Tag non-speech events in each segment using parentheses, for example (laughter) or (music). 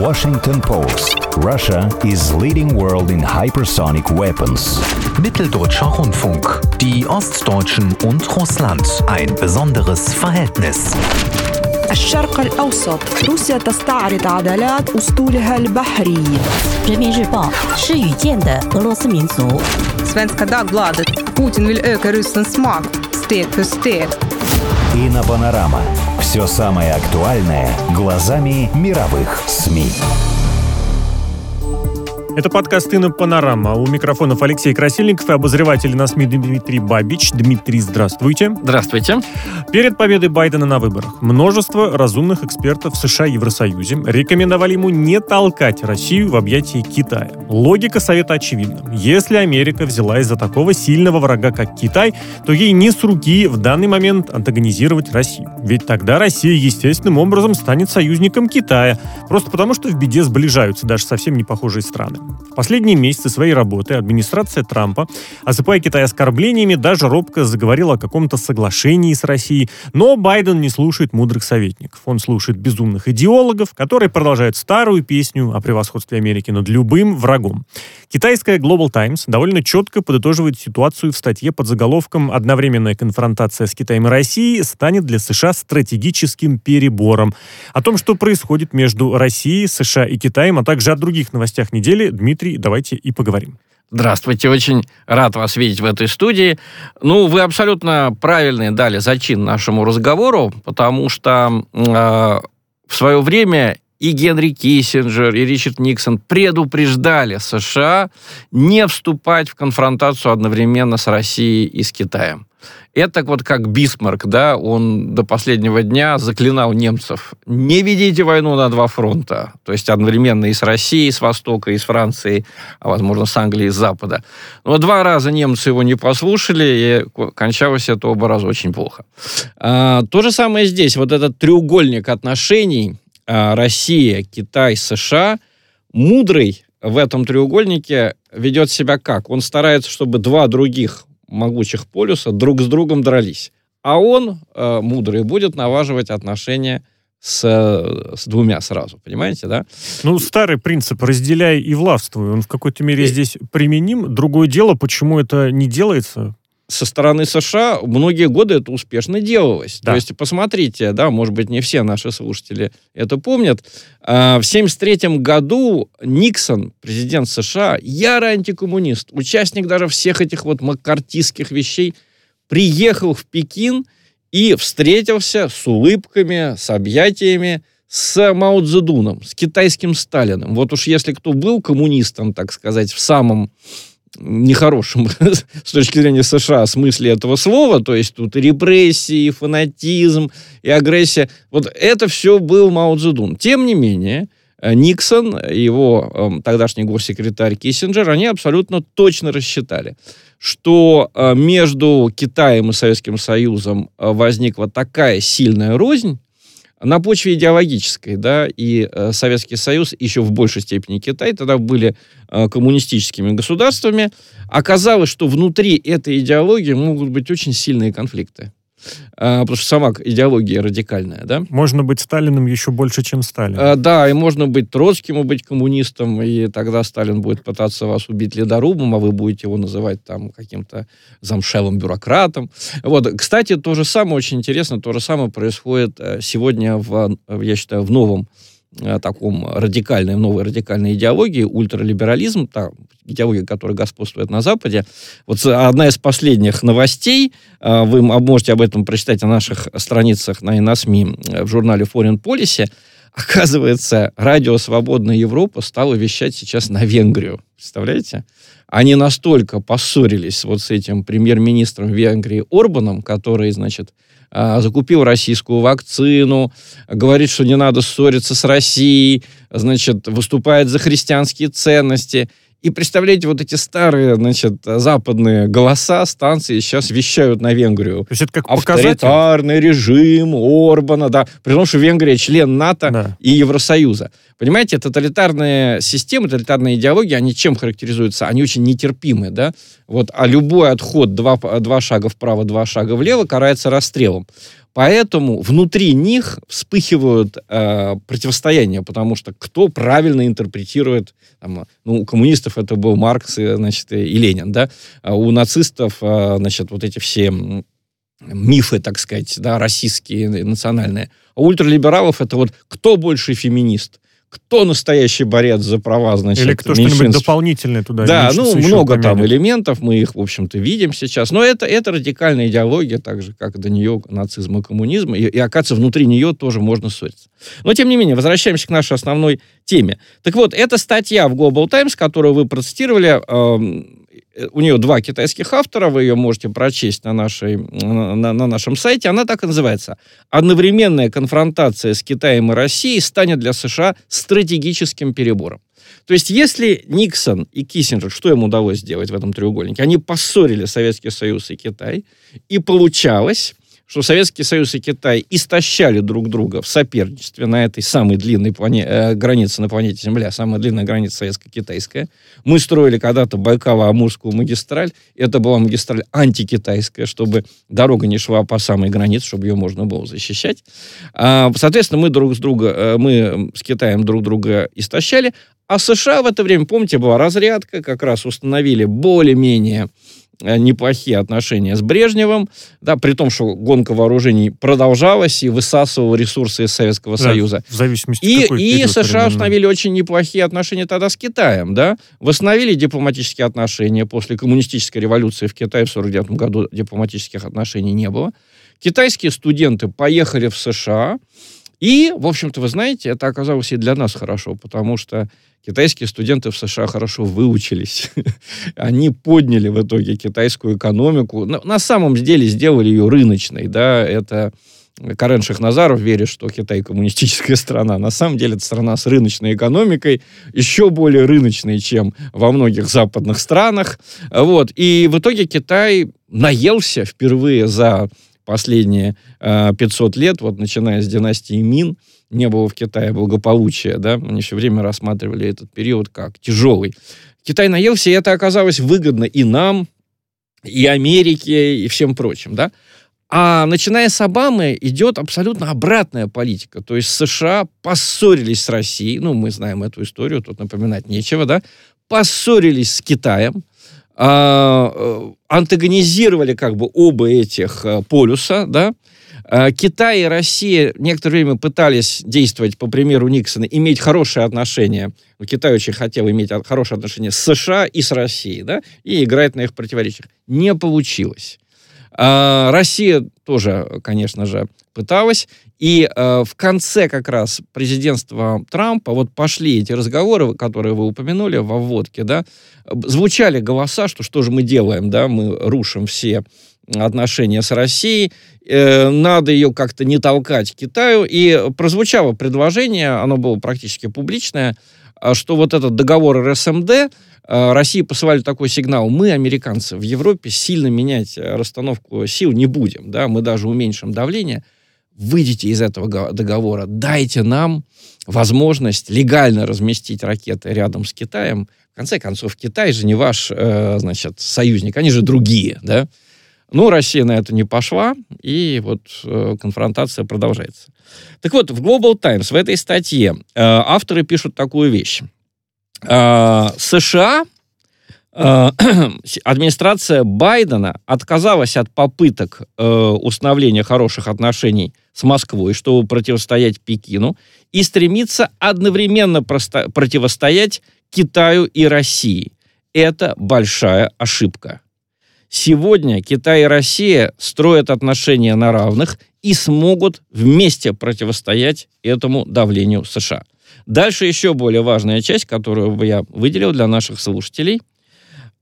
Washington Post. Russia is leading world in hypersonic weapons. Mitteldeutscher Rundfunk. Die Ostdeutschen und Russland. Ein besonderes Verhältnis. الشرق الأوسط روسيا تستعرض عضلات أسطولها البحري Svenska Dagbladet Putin vill öka Rysslands makt steg för steg Ina Panorama Все самое актуальное глазами мировых СМИ. Это подкаст «Инна Панорама». У микрофонов Алексей Красильников и обозреватель на СМИ Дмитрий Бабич. Дмитрий, здравствуйте. Здравствуйте. Перед победой Байдена на выборах множество разумных экспертов США и Евросоюзе рекомендовали ему не толкать Россию в объятии Китая. Логика совета очевидна. Если Америка взяла из-за такого сильного врага, как Китай, то ей не с руки в данный момент антагонизировать Россию. Ведь тогда Россия естественным образом станет союзником Китая, просто потому что в беде сближаются даже совсем не похожие страны. В последние месяцы своей работы администрация Трампа, осыпая Китай оскорблениями, даже робко заговорила о каком-то соглашении с Россией, но Байден не слушает мудрых советников. Он слушает безумных идеологов, которые продолжают старую песню о превосходстве Америки над любым врагом. Китайская Global Times довольно четко подытоживает ситуацию в статье под заголовком «Одновременная конфронтация с Китаем и Россией станет для США стратегическим перебором». О том, что происходит между Россией, США и Китаем, а также о других новостях недели, Дмитрий, давайте и поговорим. Здравствуйте, очень рад вас видеть в этой студии. Ну, вы абсолютно правильно дали зачин нашему разговору, потому что э, в свое время и Генри Киссинджер, и Ричард Никсон предупреждали США не вступать в конфронтацию одновременно с Россией и с Китаем. Это вот как Бисмарк, да, он до последнего дня заклинал немцев, не ведите войну на два фронта, то есть одновременно и с Россией, с Востока, и с Францией, а возможно с Англией, и с Запада. Но два раза немцы его не послушали, и кончалось это оба раза очень плохо. А, то же самое здесь, вот этот треугольник отношений а, Россия, Китай, США, мудрый в этом треугольнике ведет себя как? Он старается, чтобы два других могучих полюса друг с другом дрались. А он, э, мудрый, будет налаживать отношения с, с двумя сразу, понимаете, да? Ну, старый принцип «разделяй и властвуй», он в какой-то мере здесь применим. Другое дело, почему это не делается, со стороны США многие годы это успешно делалось. Да. То есть, посмотрите, да, может быть, не все наши слушатели это помнят. А, в 1973 году Никсон, президент США, ярый антикоммунист, участник даже всех этих вот маккартистских вещей, приехал в Пекин и встретился с улыбками, с объятиями с Мао Цзэдуном, с китайским Сталиным. Вот уж если кто был коммунистом, так сказать, в самом нехорошем (laughs) с точки зрения США смысле этого слова, то есть тут и репрессии, и фанатизм, и агрессия. Вот это все был Мао Цзэдун. Тем не менее, Никсон и его э, тогдашний госсекретарь Киссинджер, они абсолютно точно рассчитали, что э, между Китаем и Советским Союзом возникла такая сильная рознь, на почве идеологической, да, и э, Советский Союз, еще в большей степени Китай, тогда были э, коммунистическими государствами, оказалось, что внутри этой идеологии могут быть очень сильные конфликты. А, потому что сама идеология радикальная, да? Можно быть Сталиным еще больше, чем Сталин. А, да, и можно быть Троцким и быть коммунистом, и тогда Сталин будет пытаться вас убить ледорубом, а вы будете его называть там каким-то замшелым бюрократом. Вот, кстати, то же самое, очень интересно, то же самое происходит э, сегодня, в, я считаю, в новом таком радикальной, новой радикальной идеологии, ультралиберализм, та идеология, которая господствует на Западе. Вот одна из последних новостей, вы можете об этом прочитать на наших страницах на ИНАСМИ в журнале Foreign Policy, оказывается, радио «Свободная Европа» стало вещать сейчас на Венгрию. Представляете? Они настолько поссорились вот с этим премьер-министром Венгрии Орбаном, который, значит, закупил российскую вакцину, говорит, что не надо ссориться с Россией, значит, выступает за христианские ценности. И представляете, вот эти старые, значит, западные голоса, станции сейчас вещают на Венгрию. То есть это как Авторитарный показатель? режим Орбана, да. При том, что Венгрия член НАТО да. и Евросоюза. Понимаете, тоталитарные системы, тоталитарные идеологии, они чем характеризуются? Они очень нетерпимы, да? Вот, а любой отход два, два шага вправо, два шага влево карается расстрелом. Поэтому внутри них вспыхивают э, противостояния, потому что кто правильно интерпретирует, там, ну, у коммунистов это был Маркс и, значит, и Ленин, да, а у нацистов, э, значит, вот эти все мифы, так сказать, да, российские, национальные. А ультралибералов это вот кто больше феминист, кто настоящий борец за права, значит, Или кто что-нибудь дополнительное туда Да, ну, много поменять. там элементов, мы их, в общем-то, видим сейчас. Но это, это радикальная идеология, так же, как до нее нацизм и коммунизм. И, и, оказывается, внутри нее тоже можно ссориться. Но, тем не менее, возвращаемся к нашей основной теме. Так вот, эта статья в Global Times, которую вы процитировали, Э, у нее два китайских автора, вы ее можете прочесть на, нашей, на, на нашем сайте. Она так и называется. «Одновременная конфронтация с Китаем и Россией станет для США стратегическим перебором». То есть, если Никсон и Киссинджер, что им удалось сделать в этом треугольнике? Они поссорили Советский Союз и Китай, и получалось, что Советский Союз и Китай истощали друг друга в соперничестве на этой самой длинной плане... э, границе на планете Земля, самая длинная граница советско-китайская. Мы строили когда-то Байкало-Амурскую магистраль. Это была магистраль антикитайская, чтобы дорога не шла по самой границе, чтобы ее можно было защищать. А, соответственно, мы друг с друга, э, мы с Китаем друг друга истощали, а США в это время, помните, была разрядка, как раз установили более-менее неплохие отношения с Брежневым, да, при том, что гонка вооружений продолжалась и высасывала ресурсы из Советского да, Союза. В зависимости и, и США установили очень неплохие отношения тогда с Китаем, да, восстановили дипломатические отношения после коммунистической революции в Китае в 49 году дипломатических отношений не было. Китайские студенты поехали в США, и, в общем-то, вы знаете, это оказалось и для нас хорошо, потому что китайские студенты в США хорошо выучились. (laughs) Они подняли в итоге китайскую экономику. На, самом деле сделали ее рыночной. Да? Это Карен Шахназаров верит, что Китай коммунистическая страна. На самом деле это страна с рыночной экономикой, еще более рыночной, чем во многих западных странах. Вот. И в итоге Китай наелся впервые за последние э, 500 лет, вот начиная с династии Мин, не было в Китае благополучия, да, они все время рассматривали этот период как тяжелый. Китай наелся, и это оказалось выгодно и нам, и Америке, и всем прочим, да. А начиная с Обамы идет абсолютно обратная политика. То есть США поссорились с Россией, ну, мы знаем эту историю, тут напоминать нечего, да, поссорились с Китаем, антагонизировали как бы оба этих э, полюса, да, а, Китай и Россия некоторое время пытались действовать по примеру Никсона, иметь хорошие отношения. Китай очень хотел иметь хорошие отношения с США и с Россией, да, и играть на их противоречиях. Не получилось. А, Россия тоже, конечно же, пыталась. И э, в конце как раз президентства Трампа вот пошли эти разговоры, которые вы упомянули во вводке, да, звучали голоса, что что же мы делаем, да, мы рушим все отношения с Россией, э, надо ее как-то не толкать Китаю. И прозвучало предложение, оно было практически публичное, а, что вот этот договор РСМД, э, России посылали такой сигнал, мы, американцы, в Европе сильно менять расстановку сил не будем, да, мы даже уменьшим давление, выйдите из этого договора, дайте нам возможность легально разместить ракеты рядом с Китаем. В конце концов, Китай же не ваш, э, значит, союзник, они же другие, да. Ну, Россия на это не пошла, и вот э, конфронтация продолжается. Так вот, в Global Times в этой статье э, авторы пишут такую вещь. Э, США Э, (clears throat) администрация Байдена отказалась от попыток э, установления хороших отношений с Москвой, чтобы противостоять Пекину, и стремится одновременно противостоять Китаю и России. Это большая ошибка. Сегодня Китай и Россия строят отношения на равных и смогут вместе противостоять этому давлению США. Дальше еще более важная часть, которую я выделил для наших слушателей –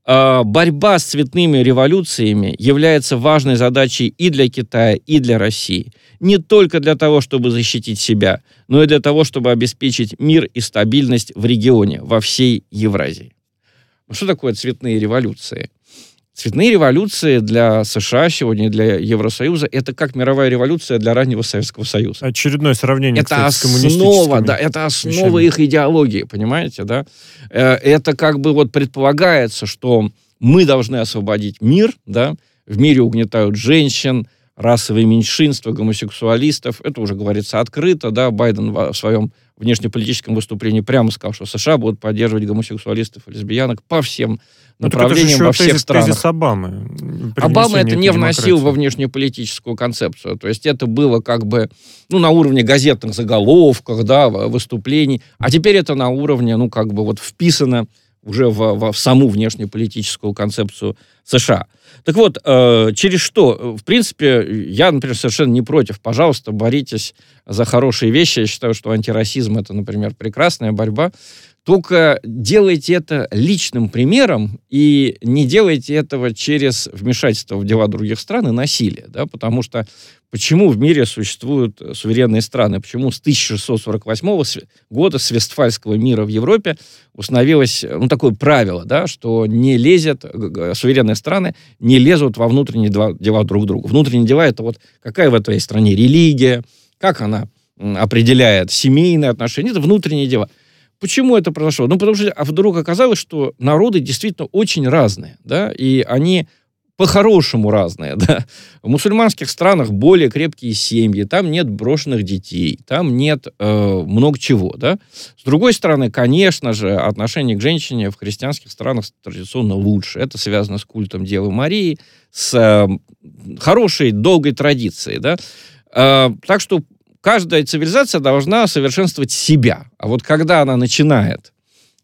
борьба с цветными революциями является важной задачей и для Китая, и для России. Не только для того, чтобы защитить себя, но и для того, чтобы обеспечить мир и стабильность в регионе, во всей Евразии. Что такое цветные революции? Цветные революции для США сегодня, для Евросоюза, это как мировая революция для раннего Советского Союза. Очередное сравнение, это кстати, основа, да, это основа их идеологии, понимаете, да? Э, это как бы вот предполагается, что мы должны освободить мир, да, в мире угнетают женщин, расовые меньшинства, гомосексуалистов. Это уже говорится открыто, да, Байден в своем внешнеполитическом выступлении прямо сказал, что США будут поддерживать гомосексуалистов и лесбиянок по всем ну, направлениям во всех тезис, странах. Тезис Обамы. Обама это не вносил во внешнеполитическую концепцию. То есть это было как бы ну, на уровне газетных заголовков, да, выступлений. А теперь это на уровне, ну, как бы вот вписано уже в, в, в саму внешнеполитическую концепцию США. Так вот, э, через что? В принципе, я, например, совершенно не против. Пожалуйста, боритесь за хорошие вещи. Я считаю, что антирасизм это, например, прекрасная борьба. Только делайте это личным примером и не делайте этого через вмешательство в дела других стран и насилие. Да? Потому что почему в мире существуют суверенные страны? Почему с 1648 года, с Вестфальского мира в Европе, установилось ну, такое правило, да, что не лезет, суверенные страны не лезут во внутренние дела, дела друг друга. Внутренние дела — это вот какая в этой стране религия, как она определяет семейные отношения, это внутренние дела. Почему это произошло? Ну, потому что а вдруг оказалось, что народы действительно очень разные, да, и они по-хорошему разные, (laughs) да. В мусульманских странах более крепкие семьи, там нет брошенных детей, там нет э, много чего, да. С другой стороны, конечно же, отношение к женщине в христианских странах традиционно лучше. Это связано с культом Девы Марии, с э, хорошей, долгой традицией, да. Э, так что каждая цивилизация должна совершенствовать себя. А вот когда она начинает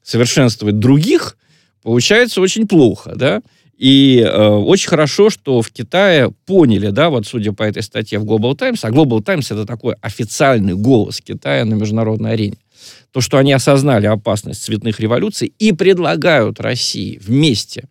совершенствовать других, получается очень плохо, да. И э, очень хорошо, что в Китае поняли, да, вот судя по этой статье в Global Times, а Global Times это такой официальный голос Китая на международной арене, то, что они осознали опасность цветных революций и предлагают России вместе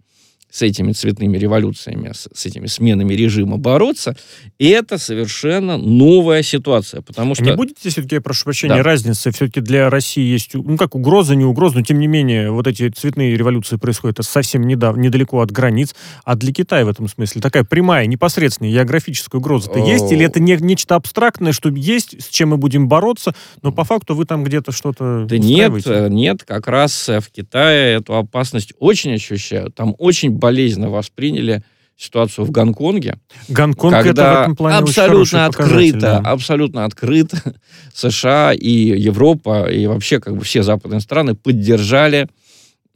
с этими цветными революциями, с, с этими сменами режима бороться, это совершенно новая ситуация, потому что... Не будете все-таки, я прошу прощения, да. разницы все-таки для России есть, ну как угроза, не угроза, но тем не менее вот эти цветные революции происходят совсем недавно, недалеко от границ, а для Китая в этом смысле такая прямая, непосредственная географическая угроза-то есть, или это не, нечто абстрактное, что есть, с чем мы будем бороться, но по факту вы там где-то что-то Да нет, нет, как раз в Китае эту опасность очень ощущают, там очень болезненно восприняли ситуацию в Гонконге. Гонконг когда это в этом плане абсолютно открыто, да. абсолютно открыто (laughs) США и Европа и вообще как бы все западные страны поддержали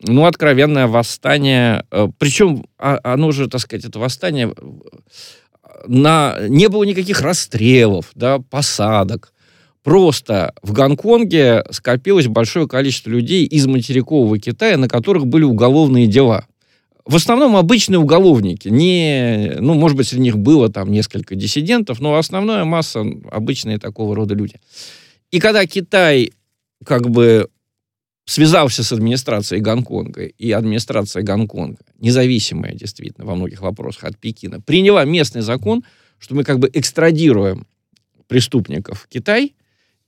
ну, откровенное восстание. Э, Причем а, оно же, так сказать, это восстание на... не было никаких расстрелов, да, посадок. Просто в Гонконге скопилось большое количество людей из материкового Китая, на которых были уголовные дела в основном обычные уголовники. Не, ну, может быть, среди них было там несколько диссидентов, но основная масса обычные такого рода люди. И когда Китай как бы связался с администрацией Гонконга, и администрация Гонконга, независимая действительно во многих вопросах от Пекина, приняла местный закон, что мы как бы экстрадируем преступников в Китай,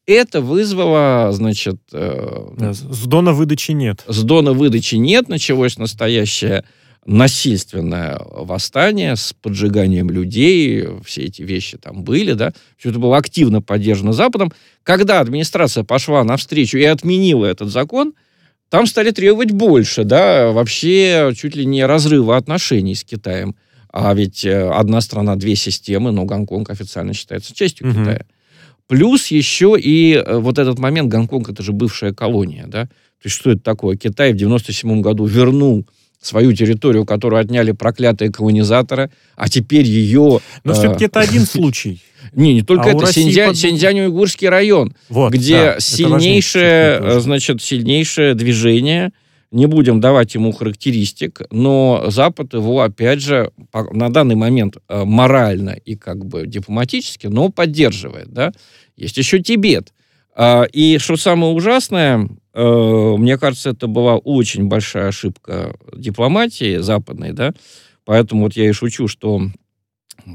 это вызвало, значит... Э, с дона выдачи нет. С дона выдачи нет, началось настоящее насильственное восстание с поджиганием людей, все эти вещи там были, да, все это было активно поддержано Западом. Когда администрация пошла навстречу и отменила этот закон, там стали требовать больше, да, вообще чуть ли не разрыва отношений с Китаем. А ведь э, одна страна, две системы, но Гонконг официально считается частью угу. Китая. Плюс еще и э, вот этот момент, Гонконг это же бывшая колония, да, то есть что это такое? Китай в 97 году вернул свою территорию, которую отняли проклятые колонизаторы, а теперь ее... Но э, все-таки это один (laughs) случай. Не, не только а это. Синьцзянь, под... Синьцзянь-Уйгурский район, вот, где да, сильнейшее, значит, сильнейшее движение, не будем давать ему характеристик, но Запад его, опять же, на данный момент э, морально и как бы дипломатически, но поддерживает, да. Есть еще Тибет. А, и что самое ужасное, Э, мне кажется, это была очень большая ошибка дипломатии западной, да, поэтому вот я и шучу, что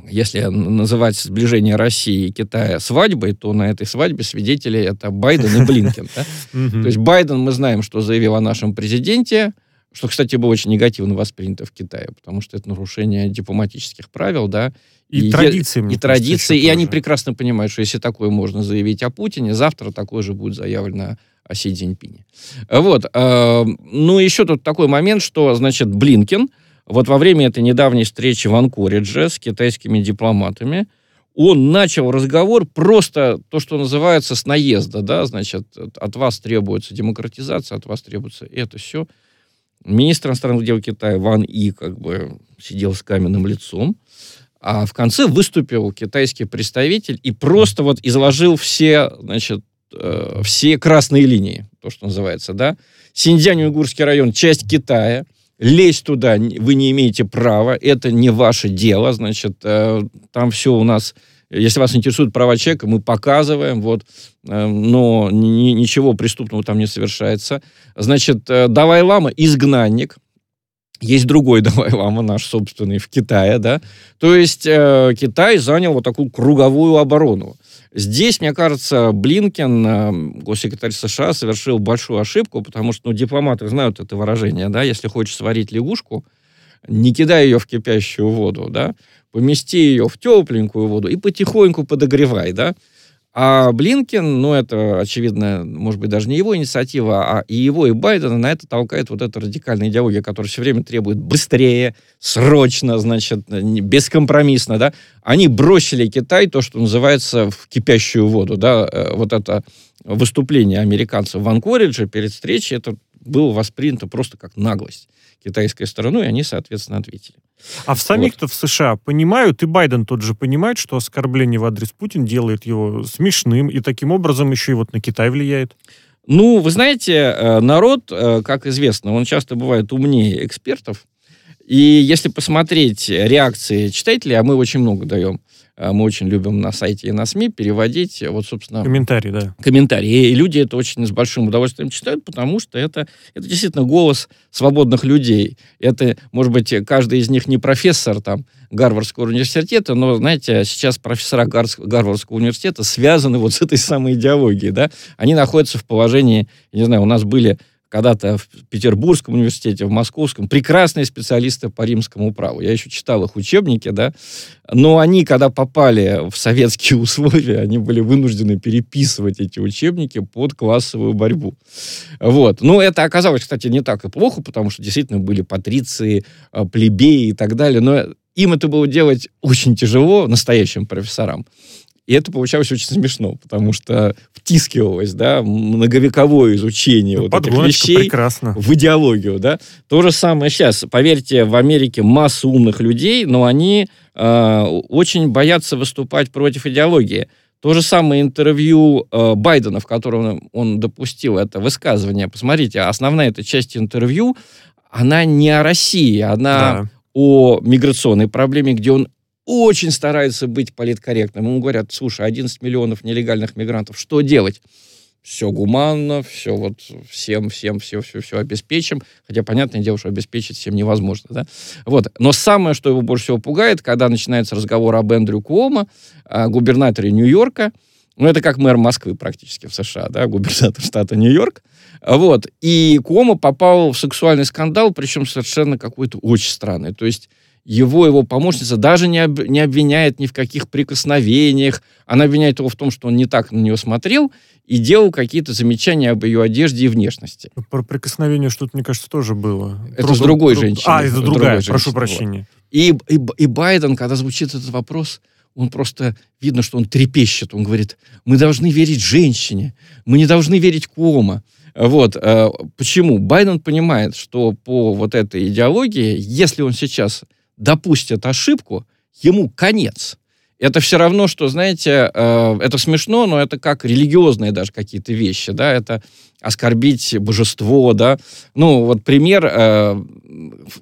если называть сближение России и Китая свадьбой, то на этой свадьбе свидетели это Байден и Блинкен. То есть Байден, мы знаем, что заявил о нашем президенте, что, кстати, было очень негативно воспринято в Китае, потому что это нарушение дипломатических правил, да, и, и традиции, и, и традиции, и они прекрасно понимают, что если такое можно заявить о Путине, завтра такое же будет заявлено о Си Цзиньпине. Вот. Э, ну, еще тут такой момент, что, значит, Блинкен вот во время этой недавней встречи в Анкоридже с китайскими дипломатами, он начал разговор просто то, что называется с наезда, да, значит, от вас требуется демократизация, от вас требуется это все. Министр иностранных дел Китая Ван И как бы сидел с каменным лицом, а в конце выступил китайский представитель и просто вот изложил все, значит, э, все красные линии, то, что называется, да. Синьцзянь-Уйгурский район, часть Китая, лезть туда вы не имеете права, это не ваше дело, значит, э, там все у нас, если вас интересуют права человека, мы показываем, вот, э, но ни, ничего преступного там не совершается. Значит, э, Давай-Лама изгнанник, есть другой (laughs) Давай-Лама, наш собственный, в Китае, да, то есть э, Китай занял вот такую круговую оборону. Здесь, мне кажется, Блинкен, э, госсекретарь США, совершил большую ошибку, потому что ну, дипломаты знают это выражение, да, если хочешь сварить лягушку, не кидай ее в кипящую воду, да, помести ее в тепленькую воду и потихоньку подогревай, да, а Блинкен, ну, это, очевидно, может быть, даже не его инициатива, а и его, и Байдена на это толкает вот эта радикальная идеология, которая все время требует быстрее, срочно, значит, бескомпромиссно, да. Они бросили Китай, то, что называется, в кипящую воду, да. Э, вот это выступление американцев в Анкоридже перед встречей, это было воспринято просто как наглость китайской стороной, и они, соответственно, ответили. А в самих-то вот. в США понимают, и Байден тот же понимает, что оскорбление в адрес Путина делает его смешным, и таким образом еще и вот на Китай влияет? Ну, вы знаете, э, народ, э, как известно, он часто бывает умнее экспертов, и если посмотреть реакции читателей, а мы очень много даем мы очень любим на сайте и на СМИ переводить, э, вот, собственно... Комментарии, да. Комментарии. И люди это очень с большим удовольствием читают, потому что это, это действительно голос свободных людей. Это, может быть, каждый из них не профессор там Гарвардского университета, но, знаете, сейчас профессора Гарвардского университета связаны вот с этой самой идеологией, да. Они находятся в положении, не знаю, у нас были когда-то в Петербургском университете, в Московском, прекрасные специалисты по римскому праву. Я еще читал их учебники, да, но они, когда попали в советские (laughs) условия, они были вынуждены переписывать эти учебники под классовую борьбу. Вот. Но это оказалось, кстати, не так и плохо, потому что действительно были патриции, а, плебеи и так далее, но им это было делать очень тяжело, настоящим профессорам. И это получалось очень смешно, потому что втискивалось, да, многовековое изучение ну, вот этих вещей прекрасно. в идеологию, да. То же самое сейчас. Поверьте, в Америке масса умных людей, но они э, очень боятся выступать против идеологии. То же самое интервью э, Байдена, в котором он допустил это высказывание. Посмотрите, основная эта часть интервью, она не о России, она да. о миграционной проблеме, где он очень старается быть политкорректным. Ему говорят, слушай, 11 миллионов нелегальных мигрантов, что делать? Все гуманно, все вот всем, всем, все, все, все обеспечим. Хотя, понятное дело, что обеспечить всем невозможно. Да? Вот. Но самое, что его больше всего пугает, когда начинается разговор об Эндрю Куомо, губернаторе Нью-Йорка, ну, это как мэр Москвы практически в США, да, губернатор штата Нью-Йорк. Вот. И Куомо попал в сексуальный скандал, причем совершенно какой-то очень странный. То есть его, его помощница даже не, об, не обвиняет ни в каких прикосновениях. Она обвиняет его в том, что он не так на нее смотрел и делал какие-то замечания об ее одежде и внешности. Про прикосновение что-то, мне кажется, тоже было. Это Друг, с другой друг... женщиной. А, это другая, прошу прощения. И, и, и Байден, когда звучит этот вопрос, он просто, видно, что он трепещет. Он говорит, мы должны верить женщине, мы не должны верить Кома. Вот. Э, почему? Байден понимает, что по вот этой идеологии, если он сейчас допустит ошибку, ему конец. Это все равно, что, знаете, э, это смешно, но это как религиозные даже какие-то вещи, да, это оскорбить божество, да. Ну, вот пример, э,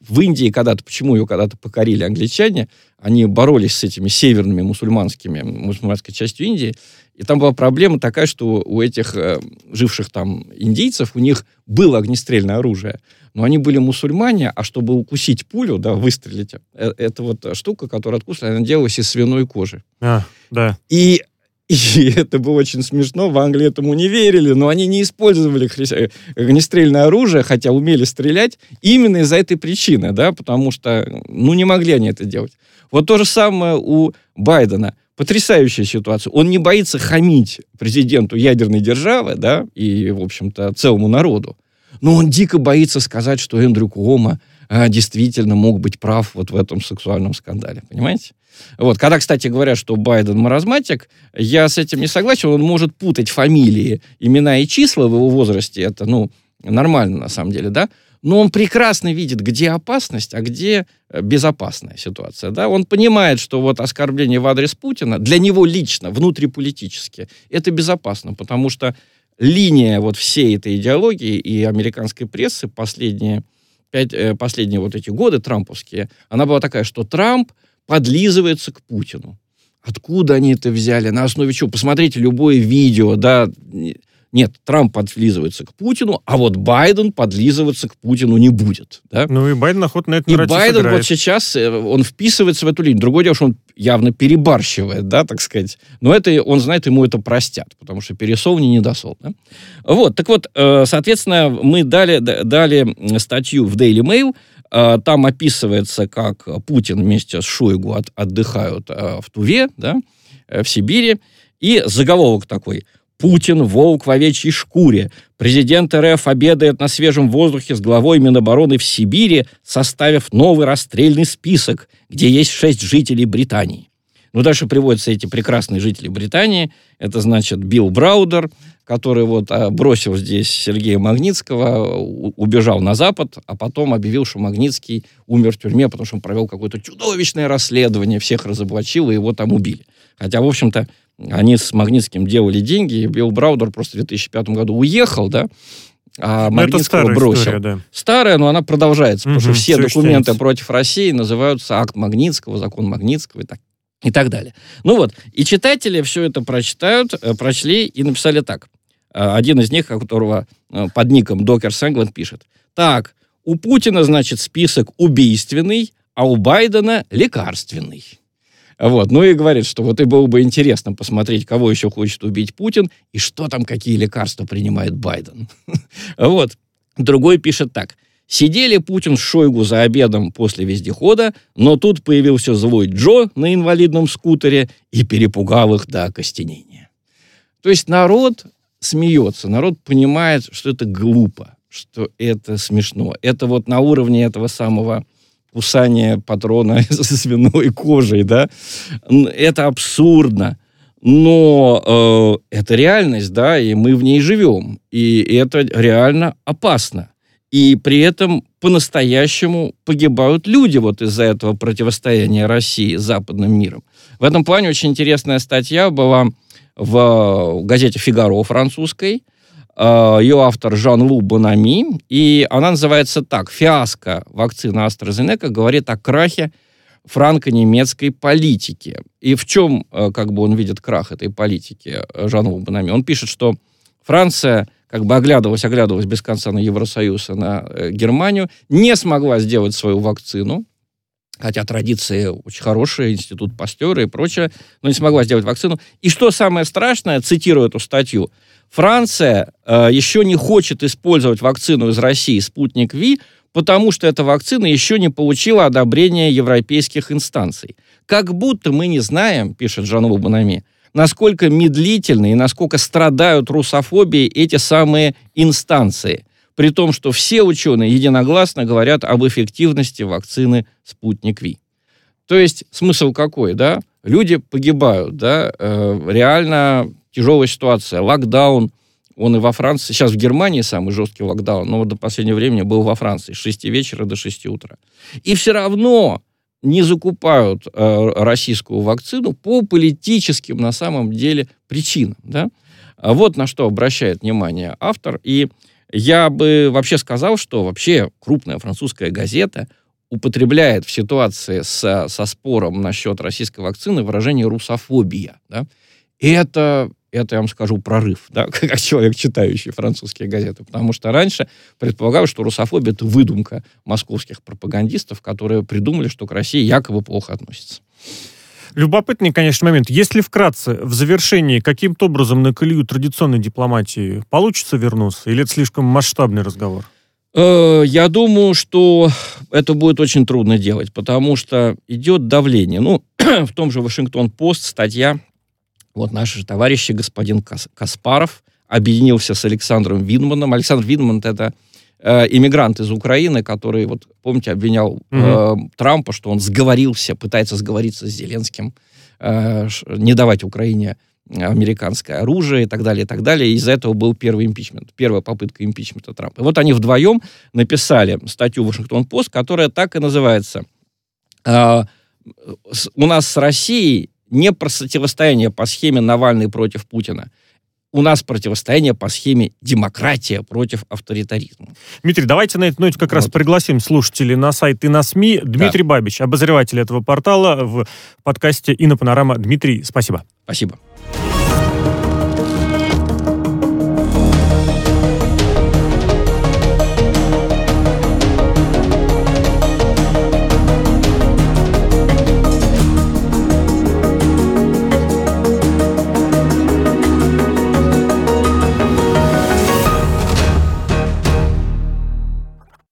в Индии когда-то, почему ее когда-то покорили англичане, они боролись с этими северными мусульманскими, мусульманской частью Индии, и там была проблема такая, что у этих э, живших там индийцев, у них было огнестрельное оружие, но они были мусульмане, а чтобы укусить пулю, да, выстрелить, э, это вот штука, которая откусывали, она делалась из свиной кожи. А, да. И и (laughs) это было очень смешно, в Англии этому не верили, но они не использовали хри... огнестрельное оружие, хотя умели стрелять, именно из-за этой причины, да, потому что, ну, не могли они это делать. Вот то же самое у Байдена. Потрясающая ситуация. Он не боится хамить президенту ядерной державы, да, и, в общем-то, целому народу. Но он дико боится сказать, что Эндрю Куома а, действительно мог быть прав вот в этом сексуальном скандале, понимаете? Вот. Когда, кстати, говорят, что Байден маразматик, я с этим не согласен. Он может путать фамилии, имена и числа в его возрасте. Это, ну, нормально на самом деле, да? но он прекрасно видит, где опасность, а где э, безопасная ситуация. Да? Он понимает, что вот оскорбление в адрес Путина для него лично, внутриполитически, это безопасно, потому что линия вот всей этой идеологии и американской прессы последние, пять, э, последние вот эти годы трамповские, она была такая, что Трамп подлизывается к Путину. Откуда они это взяли? На основе чего? Посмотрите любое видео, да, нет, Трамп подлизывается к Путину, а вот Байден подлизываться к Путину не будет. Да? Ну и Байден охотно это И Байден сыграет. вот сейчас, э, он вписывается в эту линию. Другое дело, что он явно перебарщивает, да, так сказать. Но это, он знает, ему это простят, потому что пересол не недосол. Да? Вот, так вот, э, соответственно, мы дали, дали статью в Daily Mail, э, там описывается, как Путин вместе с Шойгу от, отдыхают в Туве, да, в Сибири, и заголовок такой – Путин – волк в овечьей шкуре. Президент РФ обедает на свежем воздухе с главой Минобороны в Сибири, составив новый расстрельный список, где есть шесть жителей Британии. Ну, дальше приводятся эти прекрасные жители Британии. Это, значит, Билл Браудер, который вот а, бросил здесь Сергея Магнитского, убежал на Запад, а потом объявил, что Магнитский умер в тюрьме, потому что он провел какое-то чудовищное расследование, всех разоблачил, и его там убили. Хотя, в общем-то, они с Магнитским делали деньги, и Билл Браудер просто в 2005 году уехал, да, а но Магнитского бросил. История, да. Старая, но она продолжается, угу, потому что все документы считается. против России называются акт Магнитского, закон Магнитского и так, и так далее. Ну вот, и читатели все это прочитают, э, прочли и написали так. Э, один из них, которого э, под ником Докер Сэнгланд пишет. Так, у Путина, значит, список убийственный, а у Байдена лекарственный. Вот. Ну и говорит, что вот и было бы интересно посмотреть, кого еще хочет убить Путин и что там, какие лекарства принимает Байден. (laughs) Вот. Другой пишет так. Сидели Путин с Шойгу за обедом после вездехода, но тут появился злой Джо на инвалидном скутере и перепугал их до окостенения. То есть народ смеется, народ понимает, что это глупо, что это смешно. Это вот на уровне этого самого кусание патрона (laughs) со свиной кожей, да, это абсурдно. Но э, это реальность, да, и мы в ней живем. И это реально опасно. И при этом по-настоящему погибают люди вот из-за этого противостояния России с западным миром. В этом плане очень интересная статья была в газете «Фигаро» французской, Э, Ее автор Жан-Лу Бонами, и она называется так «Фиаско вакцины AstraZeneca говорит о крахе франко-немецкой политики». И в чем э, как бы он видит крах этой политики э, Жан-Лу Бонами? Он пишет, что Франция как бы оглядывалась, оглядывалась без конца на Евросоюз и на Германию, не смогла сделать свою вакцину, хотя традиции очень хорошие, институт Пастера и прочее, но не смогла сделать вакцину. И что самое страшное, цитирую эту статью, Франция э, еще не хочет использовать вакцину из России «Спутник Ви», потому что эта вакцина еще не получила одобрения европейских инстанций. Как будто мы не знаем, пишет Банами, насколько медлительны и насколько страдают русофобией эти самые инстанции, при том, что все ученые единогласно говорят об эффективности вакцины «Спутник Ви». То есть смысл какой, да? Люди погибают, да? Э, реально тяжелая ситуация. Локдаун, он и во Франции, сейчас в Германии самый жесткий локдаун, но до последнего времени был во Франции, с 6 вечера до 6 утра. И все равно не закупают э, российскую вакцину по политическим, на самом деле, причинам. Да? А вот на что обращает внимание автор. И я бы вообще сказал, что вообще крупная французская газета употребляет в ситуации со, со спором насчет российской вакцины выражение «русофобия». Да? И это это, я вам скажу, прорыв, да, (laughs) как человек, читающий французские газеты. Потому что раньше предполагалось, что русофобия — это выдумка московских пропагандистов, которые придумали, что к России якобы плохо относятся. Любопытный, конечно, момент. Если вкратце, в завершении, каким-то образом на колею традиционной дипломатии получится вернуться? Или это слишком масштабный разговор? Э, я думаю, что это будет очень трудно делать, потому что идет давление. Ну, (clears throat) в том же Вашингтон-Пост статья вот наши же товарищи, господин Каспаров, объединился с Александром Винманом. Александр Винман — это э, иммигрант из Украины, который, вот помните, обвинял э, Трампа, что он сговорился, пытается сговориться с Зеленским, э, не давать Украине американское оружие и так далее, и так далее. И из-за этого был первый импичмент, первая попытка импичмента Трампа. И вот они вдвоем написали статью Вашингтон-Пост, которая так и называется. Э, у нас с Россией не противостояние по схеме Навальный против Путина, у нас противостояние по схеме демократия против авторитаризма. Дмитрий, давайте на этой ноте как вот. раз пригласим слушателей на сайт и на СМИ. Дмитрий да. Бабич, обозреватель этого портала в подкасте «Инопанорама». Дмитрий, спасибо. Спасибо.